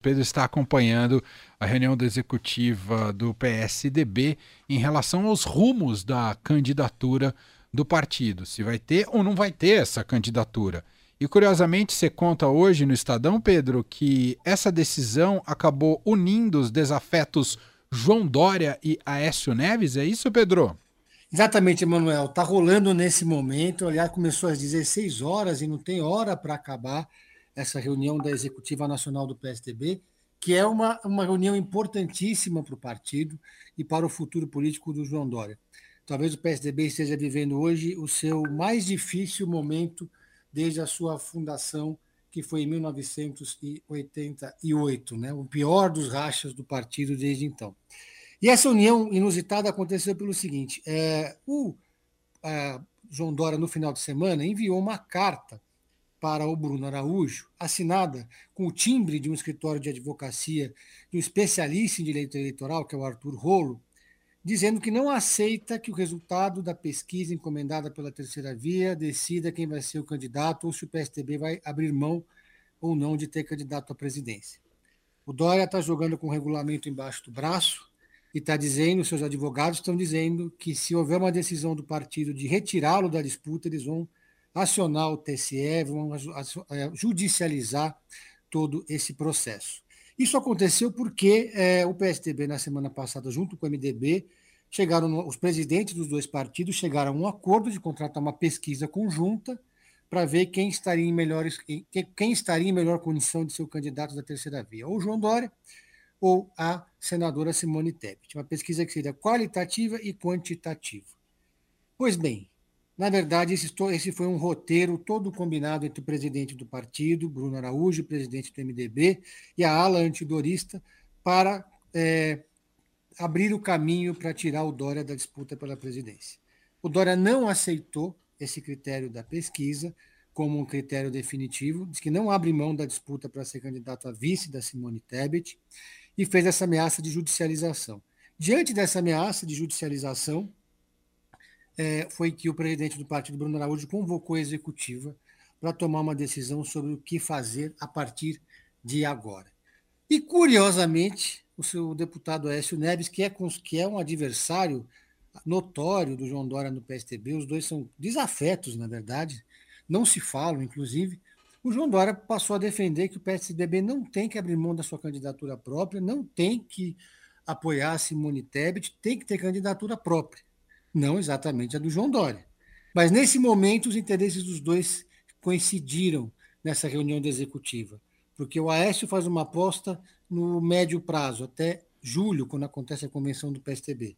Pedro está acompanhando a reunião da executiva do PSDB em relação aos rumos da candidatura do partido. Se vai ter ou não vai ter essa candidatura. E curiosamente, você conta hoje no Estadão, Pedro, que essa decisão acabou unindo os desafetos João Dória e Aécio Neves. É isso, Pedro? Exatamente, Emanuel. Está rolando nesse momento. Aliás, começou às 16 horas e não tem hora para acabar essa reunião da Executiva Nacional do PSDB, que é uma, uma reunião importantíssima para o partido e para o futuro político do João Dória. Talvez o PSDB esteja vivendo hoje o seu mais difícil momento desde a sua fundação, que foi em 1988, né? o pior dos rachas do partido desde então. E essa união inusitada aconteceu pelo seguinte: é, o é, João Dória, no final de semana, enviou uma carta para o Bruno Araújo, assinada com o timbre de um escritório de advocacia de um especialista em direito eleitoral, que é o Arthur Rolo, dizendo que não aceita que o resultado da pesquisa encomendada pela terceira via decida quem vai ser o candidato ou se o PSDB vai abrir mão ou não de ter candidato à presidência. O Dória está jogando com o regulamento embaixo do braço e está dizendo, seus advogados estão dizendo que se houver uma decisão do partido de retirá-lo da disputa, eles vão acionar o TSE, vão é, judicializar todo esse processo. Isso aconteceu porque é, o PSDB, na semana passada, junto com o MDB, chegaram, os presidentes dos dois partidos chegaram a um acordo de contratar uma pesquisa conjunta para ver quem estaria em melhores, quem, estaria em melhor condição de ser o candidato da terceira via, ou João Dória ou a senadora Simone Tebet. Uma pesquisa que seria qualitativa e quantitativa. Pois bem, na verdade, esse, esse foi um roteiro todo combinado entre o presidente do partido, Bruno Araújo, presidente do MDB, e a ala antidorista, para é, abrir o caminho para tirar o Dória da disputa pela presidência. O Dória não aceitou esse critério da pesquisa como um critério definitivo, diz que não abre mão da disputa para ser candidato a vice da Simone Tebet e fez essa ameaça de judicialização. Diante dessa ameaça de judicialização, é, foi que o presidente do partido, Bruno Araújo, convocou a executiva para tomar uma decisão sobre o que fazer a partir de agora. E, curiosamente, o seu deputado Écio Neves, que é, que é um adversário notório do João Dória no PSTB, os dois são desafetos, na verdade, não se falam, inclusive. O João Dória passou a defender que o PSDB não tem que abrir mão da sua candidatura própria, não tem que apoiar a Simone Tebet, tem que ter candidatura própria não exatamente a do João Dória. Mas nesse momento os interesses dos dois coincidiram nessa reunião da executiva, porque o Aécio faz uma aposta no médio prazo, até julho, quando acontece a convenção do PSTB.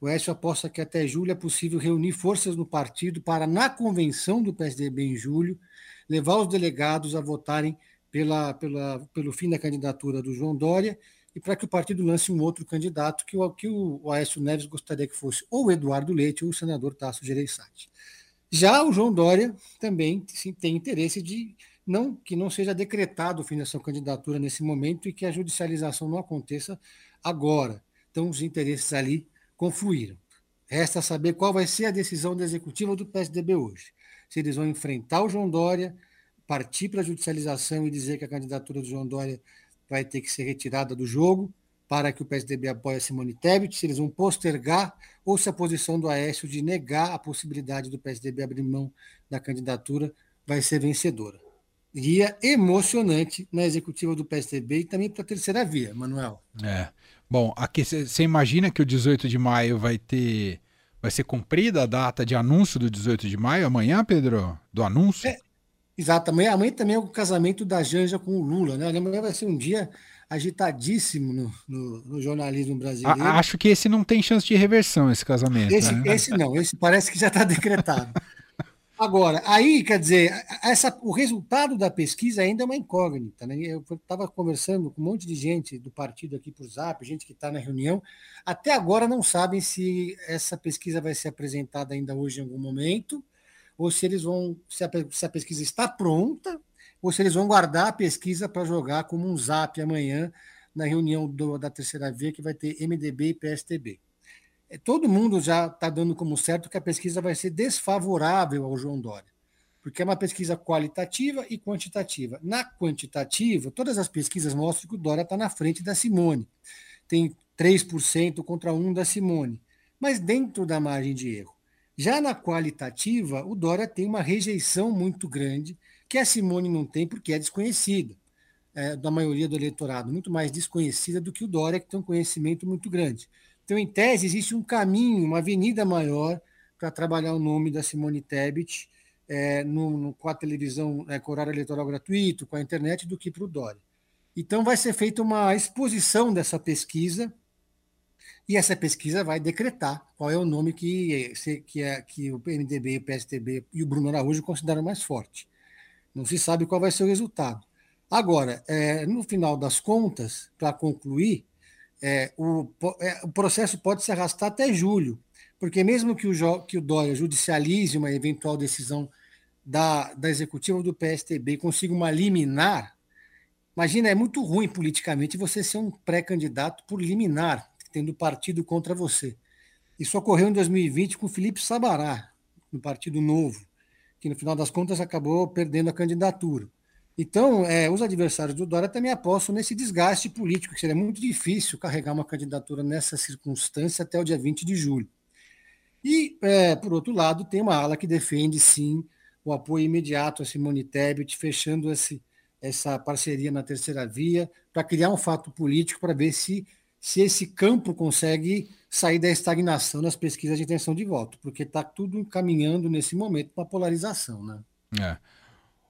O Aécio aposta que até julho é possível reunir forças no partido para, na convenção do PSDB em julho, levar os delegados a votarem pela, pela, pelo fim da candidatura do João Dória e para que o partido lance um outro candidato que o, que o Aécio Neves gostaria que fosse ou o Eduardo Leite ou o senador Tasso Gereissati. Já o João Dória também sim, tem interesse de não que não seja decretado o fim da sua candidatura nesse momento e que a judicialização não aconteça agora. Então os interesses ali confluíram. Resta saber qual vai ser a decisão da executiva do PSDB hoje. Se eles vão enfrentar o João Dória, partir para a judicialização e dizer que a candidatura do João Dória vai ter que ser retirada do jogo para que o PSDB apoie a Simone Tebet, se eles vão postergar ou se a posição do Aécio de negar a possibilidade do PSDB abrir mão da candidatura vai ser vencedora. Dia emocionante na executiva do PSDB e também para a terceira via, Manuel. É. Bom, aqui você imagina que o 18 de maio vai ter vai ser cumprida a data de anúncio do 18 de maio amanhã, Pedro? Do anúncio? É, Exato, amanhã, amanhã também é o casamento da Janja com o Lula, né? Amanhã vai ser um dia agitadíssimo no, no, no jornalismo brasileiro. A, acho que esse não tem chance de reversão, esse casamento. Esse, né? esse não, esse parece que já está decretado. Agora, aí, quer dizer, essa, o resultado da pesquisa ainda é uma incógnita. Né? Eu estava conversando com um monte de gente do partido aqui por Zap, gente que está na reunião. Até agora não sabem se essa pesquisa vai ser apresentada ainda hoje em algum momento ou se eles vão, se a, se a pesquisa está pronta, ou se eles vão guardar a pesquisa para jogar como um zap amanhã na reunião do, da terceira via que vai ter MDB e PSTB. É, todo mundo já está dando como certo que a pesquisa vai ser desfavorável ao João Dória, porque é uma pesquisa qualitativa e quantitativa. Na quantitativa, todas as pesquisas mostram que o Dória está na frente da Simone. Tem 3% contra 1% da Simone, mas dentro da margem de erro. Já na qualitativa, o Dória tem uma rejeição muito grande, que a Simone não tem porque é desconhecida, é, da maioria do eleitorado, muito mais desconhecida do que o Dória, que tem um conhecimento muito grande. Então, em tese, existe um caminho, uma avenida maior para trabalhar o nome da Simone Tebet é, no, no, com a televisão, é, com horário eleitoral gratuito, com a internet, do que para o Dória. Então, vai ser feita uma exposição dessa pesquisa, e essa pesquisa vai decretar qual é o nome que, que, é, que o PMDB, o PSDB e o Bruno Araújo consideram mais forte. Não se sabe qual vai ser o resultado. Agora, é, no final das contas, para concluir, é, o, é, o, processo pode se arrastar até julho, porque mesmo que o, que o Dória judicialize uma eventual decisão da, da executiva do PSDB e consiga uma liminar, imagina, é muito ruim politicamente você ser um pré-candidato por liminar, tendo partido contra você. Isso ocorreu em 2020 com Felipe Sabará, no Partido Novo, que no final das contas acabou perdendo a candidatura. Então, é, os adversários do Dória também apostam nesse desgaste político, que seria muito difícil carregar uma candidatura nessa circunstância até o dia 20 de julho. E, é, por outro lado, tem uma ala que defende, sim, o apoio imediato a Simone Tebet, fechando esse, essa parceria na terceira via, para criar um fato político, para ver se se esse campo consegue sair da estagnação nas pesquisas de intenção de voto, porque está tudo caminhando nesse momento para polarização, né? É.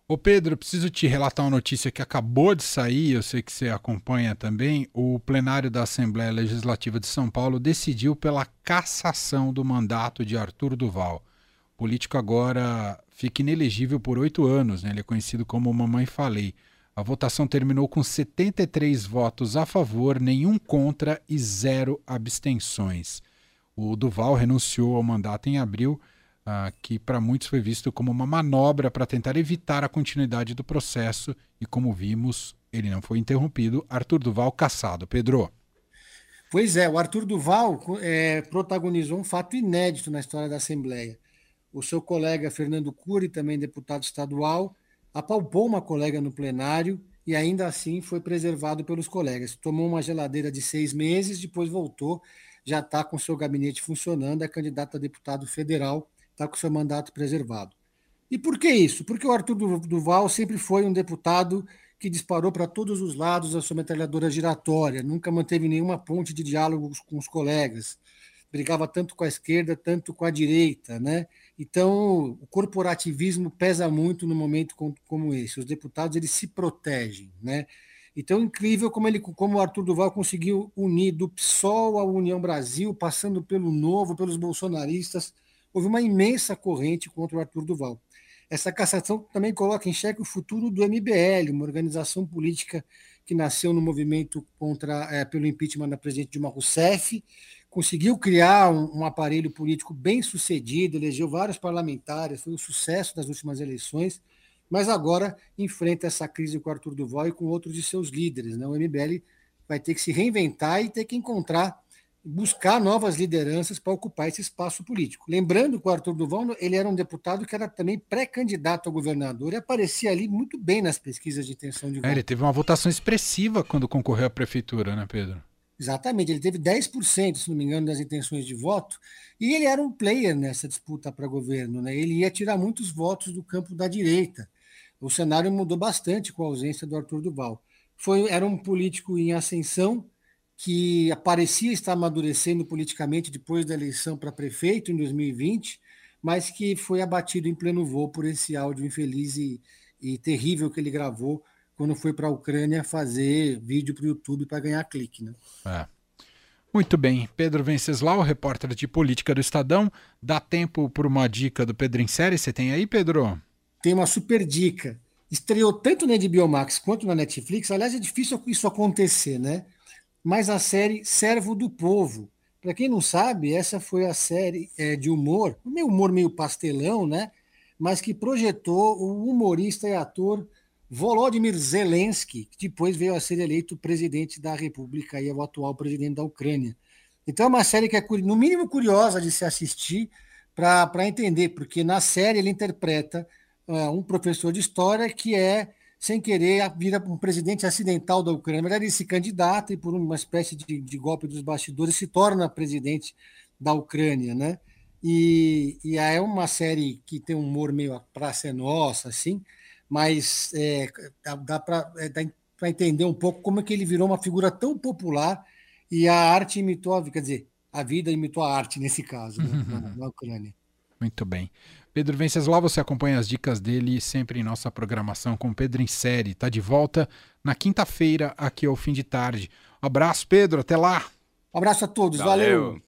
Ô Pedro, preciso te relatar uma notícia que acabou de sair, eu sei que você acompanha também. O plenário da Assembleia Legislativa de São Paulo decidiu pela cassação do mandato de Arthur Duval. O político agora fica inelegível por oito anos, né? ele é conhecido como Mamãe Falei. A votação terminou com 73 votos a favor, nenhum contra e zero abstenções. O Duval renunciou ao mandato em abril, uh, que para muitos foi visto como uma manobra para tentar evitar a continuidade do processo, e como vimos, ele não foi interrompido. Arthur Duval caçado. Pedro. Pois é, o Arthur Duval é, protagonizou um fato inédito na história da Assembleia. O seu colega Fernando Cury, também deputado estadual, apalpou uma colega no plenário e ainda assim foi preservado pelos colegas. Tomou uma geladeira de seis meses, depois voltou, já está com seu gabinete funcionando, é candidato a deputado federal, está com seu mandato preservado. E por que isso? Porque o Arthur Duval sempre foi um deputado que disparou para todos os lados a sua metralhadora giratória, nunca manteve nenhuma ponte de diálogo com os colegas, brigava tanto com a esquerda, tanto com a direita, né? Então, o corporativismo pesa muito no momento como esse. Os deputados eles se protegem, né? Então, incrível como ele, como o Arthur Duval conseguiu unir do PSOL à União Brasil, passando pelo Novo, pelos bolsonaristas. Houve uma imensa corrente contra o Arthur Duval. Essa cassação também coloca em xeque o futuro do MBL, uma organização política que nasceu no movimento contra é, pelo impeachment da presidente Dilma Rousseff conseguiu criar um, um, aparelho político bem sucedido, elegeu vários parlamentares, foi um sucesso nas últimas eleições, mas agora enfrenta essa crise com o Arthur Duval e com outros de seus líderes. Né? O MBL vai ter que se reinventar e ter que encontrar, buscar novas lideranças para ocupar esse espaço político. Lembrando que o Arthur Duval ele era um deputado que era também pré-candidato a governador e aparecia ali muito bem nas pesquisas de intenção de voto. É, ele teve uma votação expressiva quando concorreu à prefeitura, né, Pedro? Exatamente, ele teve 10%, se não me engano, das intenções de voto, e ele era um player nessa disputa para governo, né? ele ia tirar muitos votos do campo da direita. O cenário mudou bastante com a ausência do Arthur Duval. Foi, era um político em ascensão que parecia estar amadurecendo politicamente depois da eleição para prefeito em 2020, mas que foi abatido em pleno voo por esse áudio infeliz e, e terrível que ele gravou quando foi para a Ucrânia fazer vídeo para o YouTube para ganhar clique. Né? É. Muito bem. Pedro Venceslau, repórter de política do Estadão. Dá tempo para uma dica do Pedro em série? Você tem aí, Pedro? Tem uma super dica. Estreou tanto na HBO Max quanto na Netflix. Aliás, é difícil isso acontecer, né? Mas a série Servo do Povo. Para quem não sabe, essa foi a série é, de humor, meio humor meio pastelão, né? Mas que projetou o humorista e ator Volodymyr Zelensky, que depois veio a ser eleito presidente da República e é o atual presidente da Ucrânia. Então é uma série que é, no mínimo, curiosa de se assistir para entender, porque na série ele interpreta uh, um professor de história que é, sem querer, vira um presidente acidental da Ucrânia. Na verdade, ele se candidata e, por uma espécie de, de golpe dos bastidores, se torna presidente da Ucrânia, né? E, e é uma série que tem um humor meio praça é nossa, assim, mas é, dá para é, entender um pouco como é que ele virou uma figura tão popular e a arte imitou a quer dizer, a vida imitou a arte nesse caso, né, na, na Ucrânia. Muito bem. Pedro Venceslau, você acompanha as dicas dele sempre em nossa programação com Pedro em série. Está de volta na quinta-feira, aqui ao fim de tarde. Um abraço, Pedro. Até lá. Um abraço a todos. valeu. valeu.